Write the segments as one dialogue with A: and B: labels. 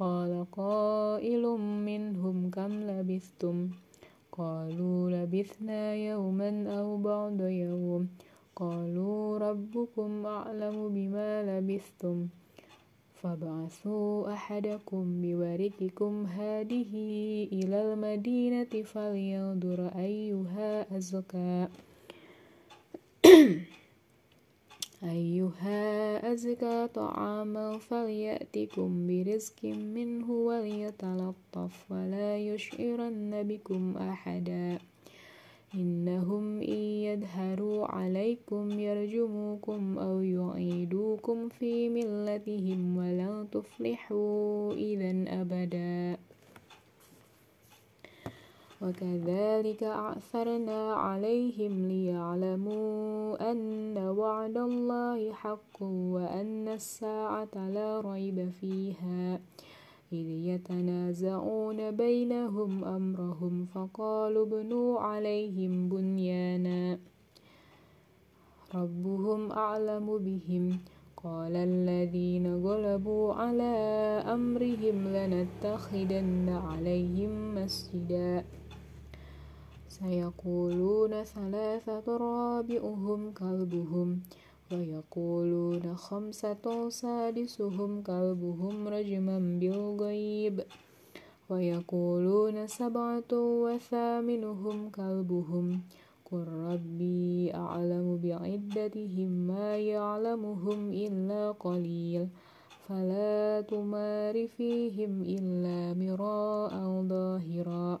A: قال قائل منهم كم لبثتم؟ قالوا لبثنا يوما أو بعض يوم. قالوا ربكم أعلم بما لبثتم. فابعثوا أحدكم بورقكم هذه إلى المدينة فلينظر أيها أزكى. أيها أزكى طعاما فليأتكم برزق منه وليتلطف ولا يشعرن بكم أحدا. إنهم إن يظهروا عليكم يرجموكم أو يعيدوكم في ملتهم ولن تفلحوا إذا أبدا. وكذلك أعثرنا عليهم ليعلموا أن وعد الله حق وأن الساعة لا ريب فيها. إذ يتنازعون بينهم أمرهم فقالوا ابنوا عليهم بنيانا. ربهم أعلم بهم. قال الذين غلبوا على أمرهم لنتخذن عليهم مسجدا. سيقولون ثلاثة رابعهم كلبهم ويقولون خمسة سادسهم كلبهم رجما بالغيب ويقولون سبعة وثامنهم كلبهم. قل ربي أعلم بعدتهم ما يعلمهم إلا قليل فلا تمار فيهم إلا مراء ظاهرا.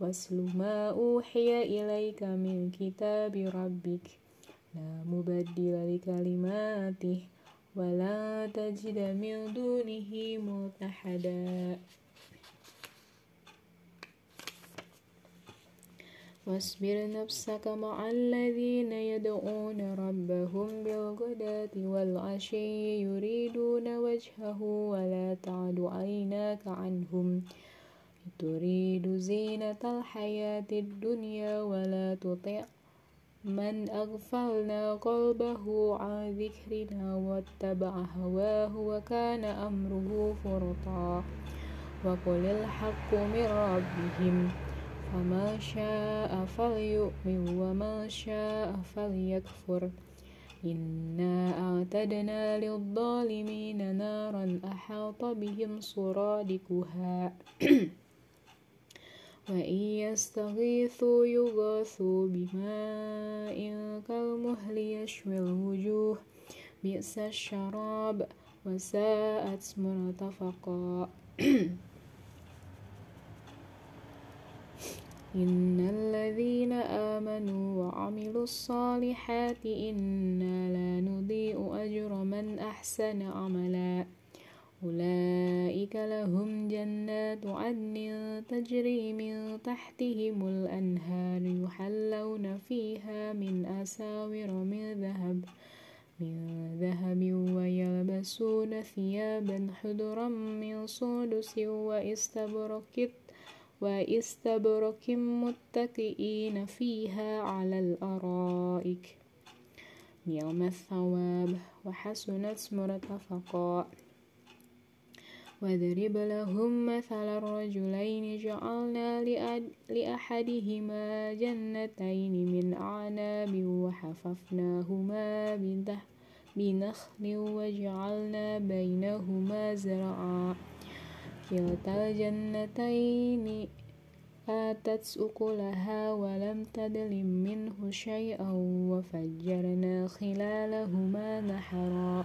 A: واسل ما أوحي إليك من كتاب ربك. لا مبدل لكلماته ولا تجد من دونه ملتحدا. واصبر نفسك مع الذين يدعون ربهم بالغداة والعشي يريدون وجهه ولا تعد عيناك عنهم. تريد زينة الحياة الدنيا ولا تطع من أغفلنا قلبه عن ذكرنا واتبع هواه وكان أمره فرطا وقل الحق من ربهم فما شاء فليؤمن وما شاء فليكفر إنا أعتدنا للظالمين نارا أحاط بهم سرادقها وإن يستغيثوا يغاثوا بماء كالمهل يشوي الوجوه بئس الشراب وساءت مرتفقا إن الذين آمنوا وعملوا الصالحات إنا لا نضيء أجر من أحسن عملا أولئك لهم جنات عدن تجري من تحتهم الأنهار يحلون فيها من أساور من ذهب من ذهب ويلبسون ثيابا حضرا من صندس واستبرق واستبرق متكئين فيها على الأرائك. نعم الثواب وحسنت مرتفقا. واضرب لهم مثل الرجلين جعلنا لأحدهما جنتين من أعناب وحففناهما بنخل وجعلنا بينهما زرعا. كلتا الجنتين آتت أكلها ولم تظلم منه شيئا وفجرنا خلالهما نحرا.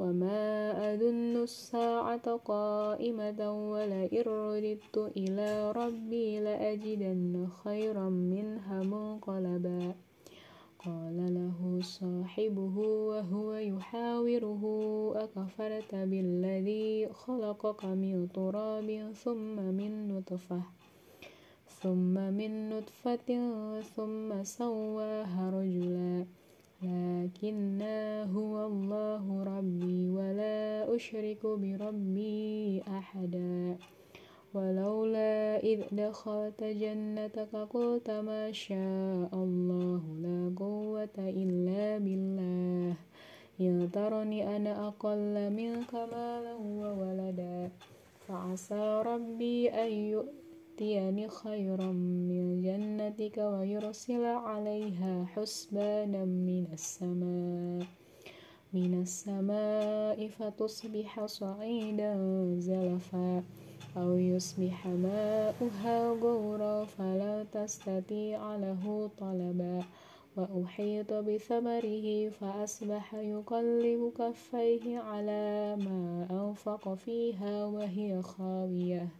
A: وما أظن الساعة قائمة ولئن رددت إلى ربي لأجدن خيرا منها منقلبا قال له صاحبه وهو يحاوره أكفرت بالذي خلقك من تراب ثم من نطفة ثم من نطفة ثم سواها رجلا لكن هو الله ربي ولا أشرك بربي أحدا. ولولا إذ دخلت جنتك قلت ما شاء الله لا قوة إلا بالله. إن ترني أنا أقل منك مالا وولدا. فعسى ربي أن يؤتيني خيرا من جنتك ويرسل عليها حسبانا من السماء من السماء فتصبح صعيدا زلفا أو يصبح ماؤها غورا فلا تستطيع له طلبا وأحيط بثمره فأصبح يقلب كفيه على ما أنفق فيها وهي خاوية.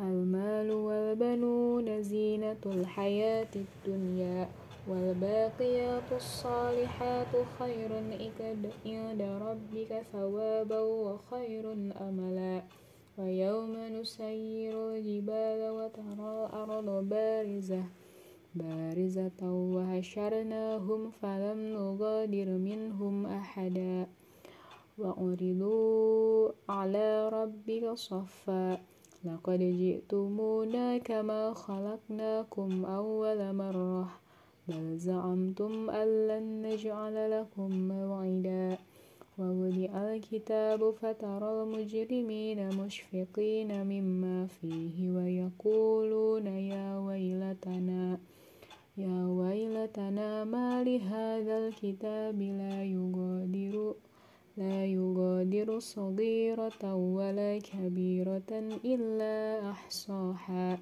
A: المال والبنون زينة الحياة الدنيا والباقيات الصالحات خير عند ربك ثوابا وخير أملا. ويوم نسير الجبال وترى الأرض بارزة. بارزة وحشرناهم فلم نغادر منهم أحدا. وعرضوا على ربك صفا. لقد جئتمونا كما خلقناكم أول مرة. بل زعمتم أن لن نجعل لكم موعدا. ووضع الكتاب فترى المجرمين مشفقين مما فيه ويقولون يا ويلتنا يا ويلتنا ما لهذا الكتاب لا يغادر. لا يغادر صغيرة ولا كبيرة إلا أحصاها.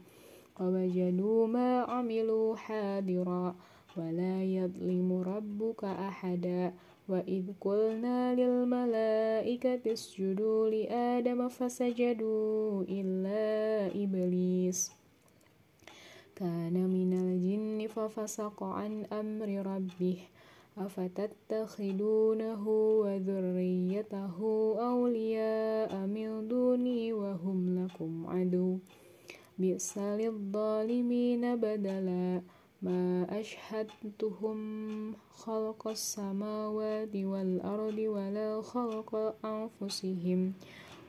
A: ووجدوا ما عملوا حاضرا ولا يظلم ربك أحدا. وإذ قلنا للملائكة اسجدوا لآدم فسجدوا إلا إبليس. كان من الجن ففسق عن أمر ربه. أفتتخذونه وذريته أولياء من دوني وهم لكم عدو؟ بئس للظالمين بدلا. ما أشهدتهم خلق السماوات والأرض ولا خلق أنفسهم.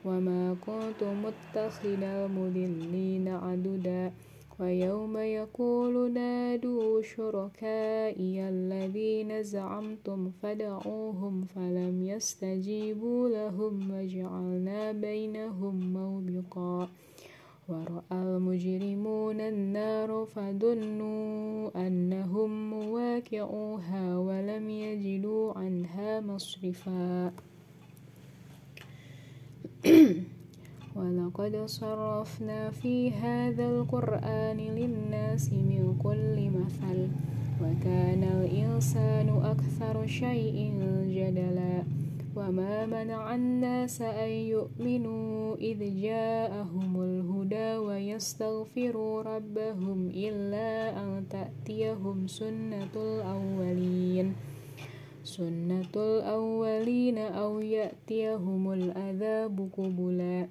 A: وما كنت متخذ المضلين عددا. ويوم يقول نادوا شركائي الذين زعمتم فدعوهم فلم يستجيبوا لهم وجعلنا بينهم موبقا. ورأى المجرمون النار فظنوا أنهم مواقعوها ولم يجدوا عنها مصرفا. ولقد صرفنا في هذا القرآن للناس من كل مثل وكان الإنسان أكثر شيء جدلا. وما منع الناس أن يؤمنوا إذ جاءهم الهدى ويستغفروا ربهم إلا أن تأتيهم سنة الأولين. سنة الأولين أو يأتيهم العذاب قبلا.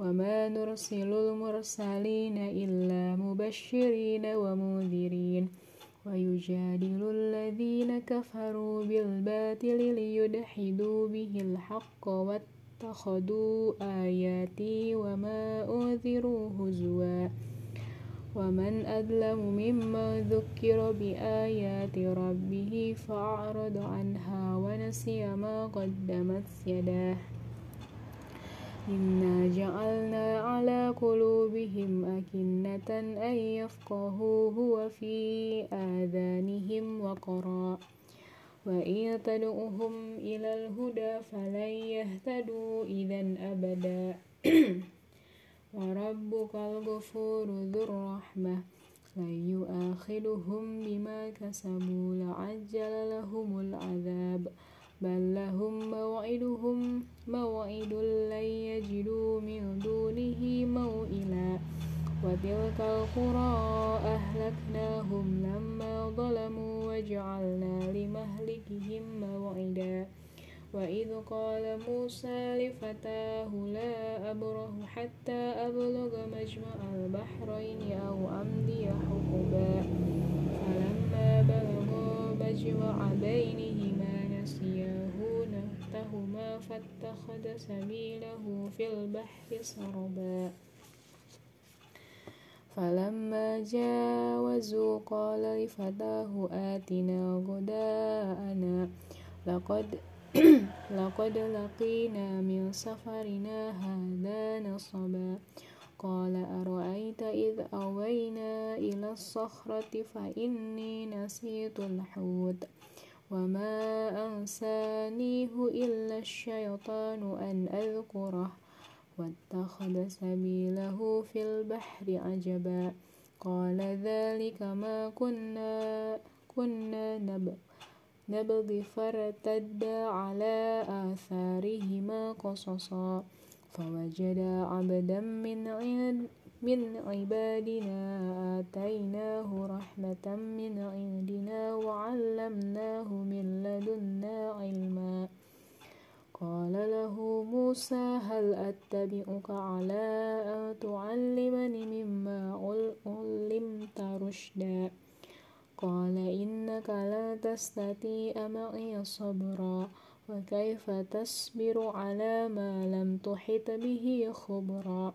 A: وما نرسل المرسلين إلا مبشرين ومنذرين ويجادل الذين كفروا بالباطل ليدحدوا به الحق واتخذوا آياتي وما أنذروا هزوا ومن أظلم ممن ذكر بآيات ربه فأعرض عنها ونسي ما قدمت يداه إنا جعلنا على قلوبهم أكنة أن يفقهوه وفي آذانهم وقرا وإن تدعوهم إلى الهدى فلن يهتدوا إذا أبدا وربك الغفور ذو الرحمة لن يؤاخذهم بما كسبوا لعجل لهم العذاب بل لهم موعدهم موعد لن يجدوا من دونه موئلا وتلك القرى أهلكناهم لما ظلموا وجعلنا لمهلكهم موعدا وإذ قال موسى لفتاه لا أبره حتى أبلغ مجمع البحرين أو أمضي حقبا فلما بلغوا مجمع بينهما نسيا هناهما فاتخذ سبيله في البحر سربا. فلما جاوزوا قال لفتاه آتنا غداءنا. لقد لقد لقينا من سفرنا هذا نصبا. قال أرأيت إذ أوينا إلى الصخرة فإني نسيت الحوت. وما أنسانيه إلا الشيطان أن أذكره واتخذ سبيله في البحر عجبا قال ذلك ما كنا كنا نبغي نبغي فارتدا على آثارهما قصصا فوجدا عبدا من من عبادنا آتيناه رحمة من عندنا وعلمناه من لدنا علما. قال له موسى هل أتبعك على أن تعلمني مما علمت رشدا؟ قال إنك لا تستطيع معي صبرا وكيف تصبر على ما لم تحط به خبرا؟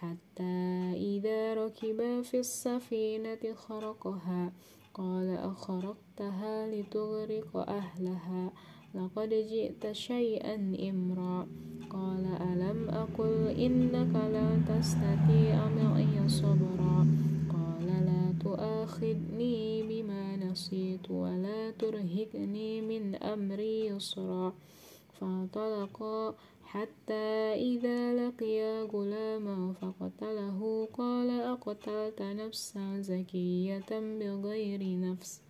A: حتى إذا ركبا في السفينة خرقها قال أخرقتها لتغرق أهلها لقد جئت شيئا إمرا. قال ألم أقل إنك لا تستطيع معي صبرا؟ تؤاخذني بما نسيت ولا ترهقني من أمري يسرا. فانطلقا حتى إذا لقيا غلاما فقتله قال أقتلت نفسا زكية بغير نفس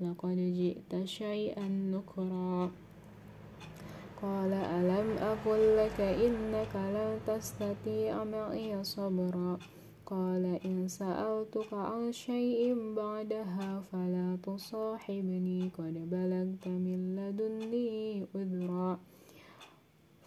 A: لقد جئت شيئا نكرا. قال ألم أقل لك إنك لن تستطيع معي صبرا؟ قال إن سألتك عن شيء بعدها فلا تصاحبني قد بلغت من لدني عذرا.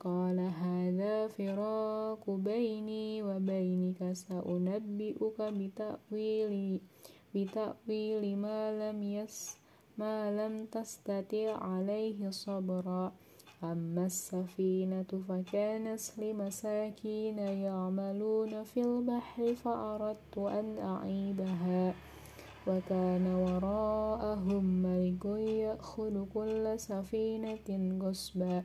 A: قال هذا فراق بيني وبينك. سأنبئك بتأويل بتأويل ما لم يس ما لم تستطع عليه صبرا. أما السفينة فكانت لمساكين يعملون في البحر فأردت أن أعيبها. وكان وراءهم ملك يأخذ كل سفينة غصبا.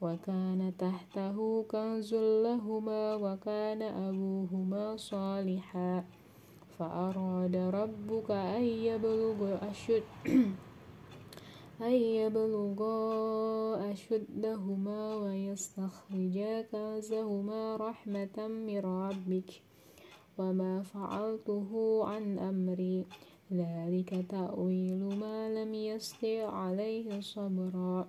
A: وكان تحته كنز لهما وكان أبوهما صالحا. فأراد ربك أن يبلغ أشد أن يبلغا أشدهما ويستخرجا كنزهما رحمة من ربك. وما فعلته عن أمري. ذلك تأويل ما لم يستطع عليه صبرا.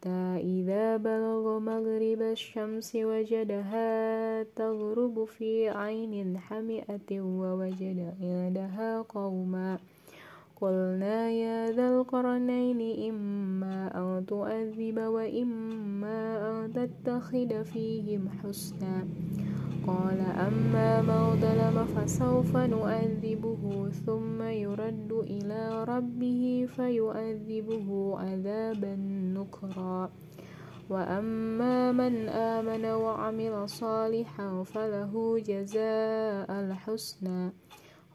A: حتى إذا بلغ مغرب الشمس وجدها تغرب في عين حمئة ووجد عندها قوما. قلنا يا ذا القرنين إما أن تؤذب وإما أن تتخذ فيهم حسنا. قال أما من ظلم فسوف نؤذبه ثم يرد إلى ربه فيؤذبه عذابا نكرا. وأما من آمن وعمل صالحا فله جزاء الحسنى.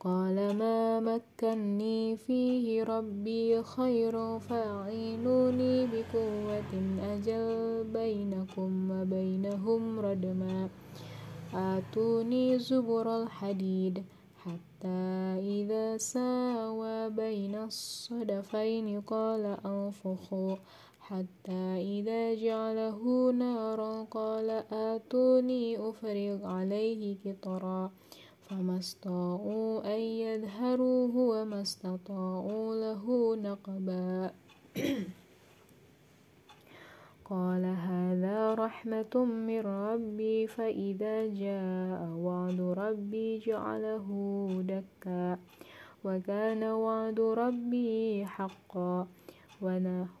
A: قال ما مكني فيه ربي خير فأعينوني بقوة أجل بينكم وبينهم ردما. آتوني زبر الحديد حتى إذا ساوى بين الصدفين قال أنفخوا. حتى إذا جعله نارا قال آتوني أفرغ عليه قطرا. فما استطاعوا أن يظهروه وما استطاعوا له نقبا. قال هذا رحمة من ربي فإذا جاء وعد ربي جعله دكا. وكان وعد ربي حقا.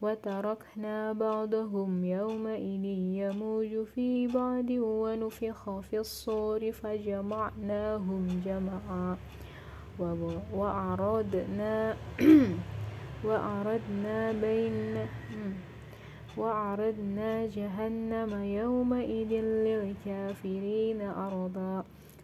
A: وتركنا بعضهم يومئذ يموج في بعض ونفخ في الصور فجمعناهم جمعا وأعرضنا وأعرضنا بين وأعرضنا جهنم يومئذ للكافرين أرضا.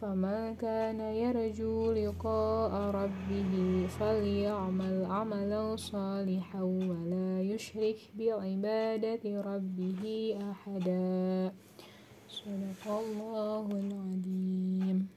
A: فمن كان يرجو لقاء ربه فليعمل عملا صالحا ولا يشرك بعبادة ربه أحدا. صدق الله العظيم.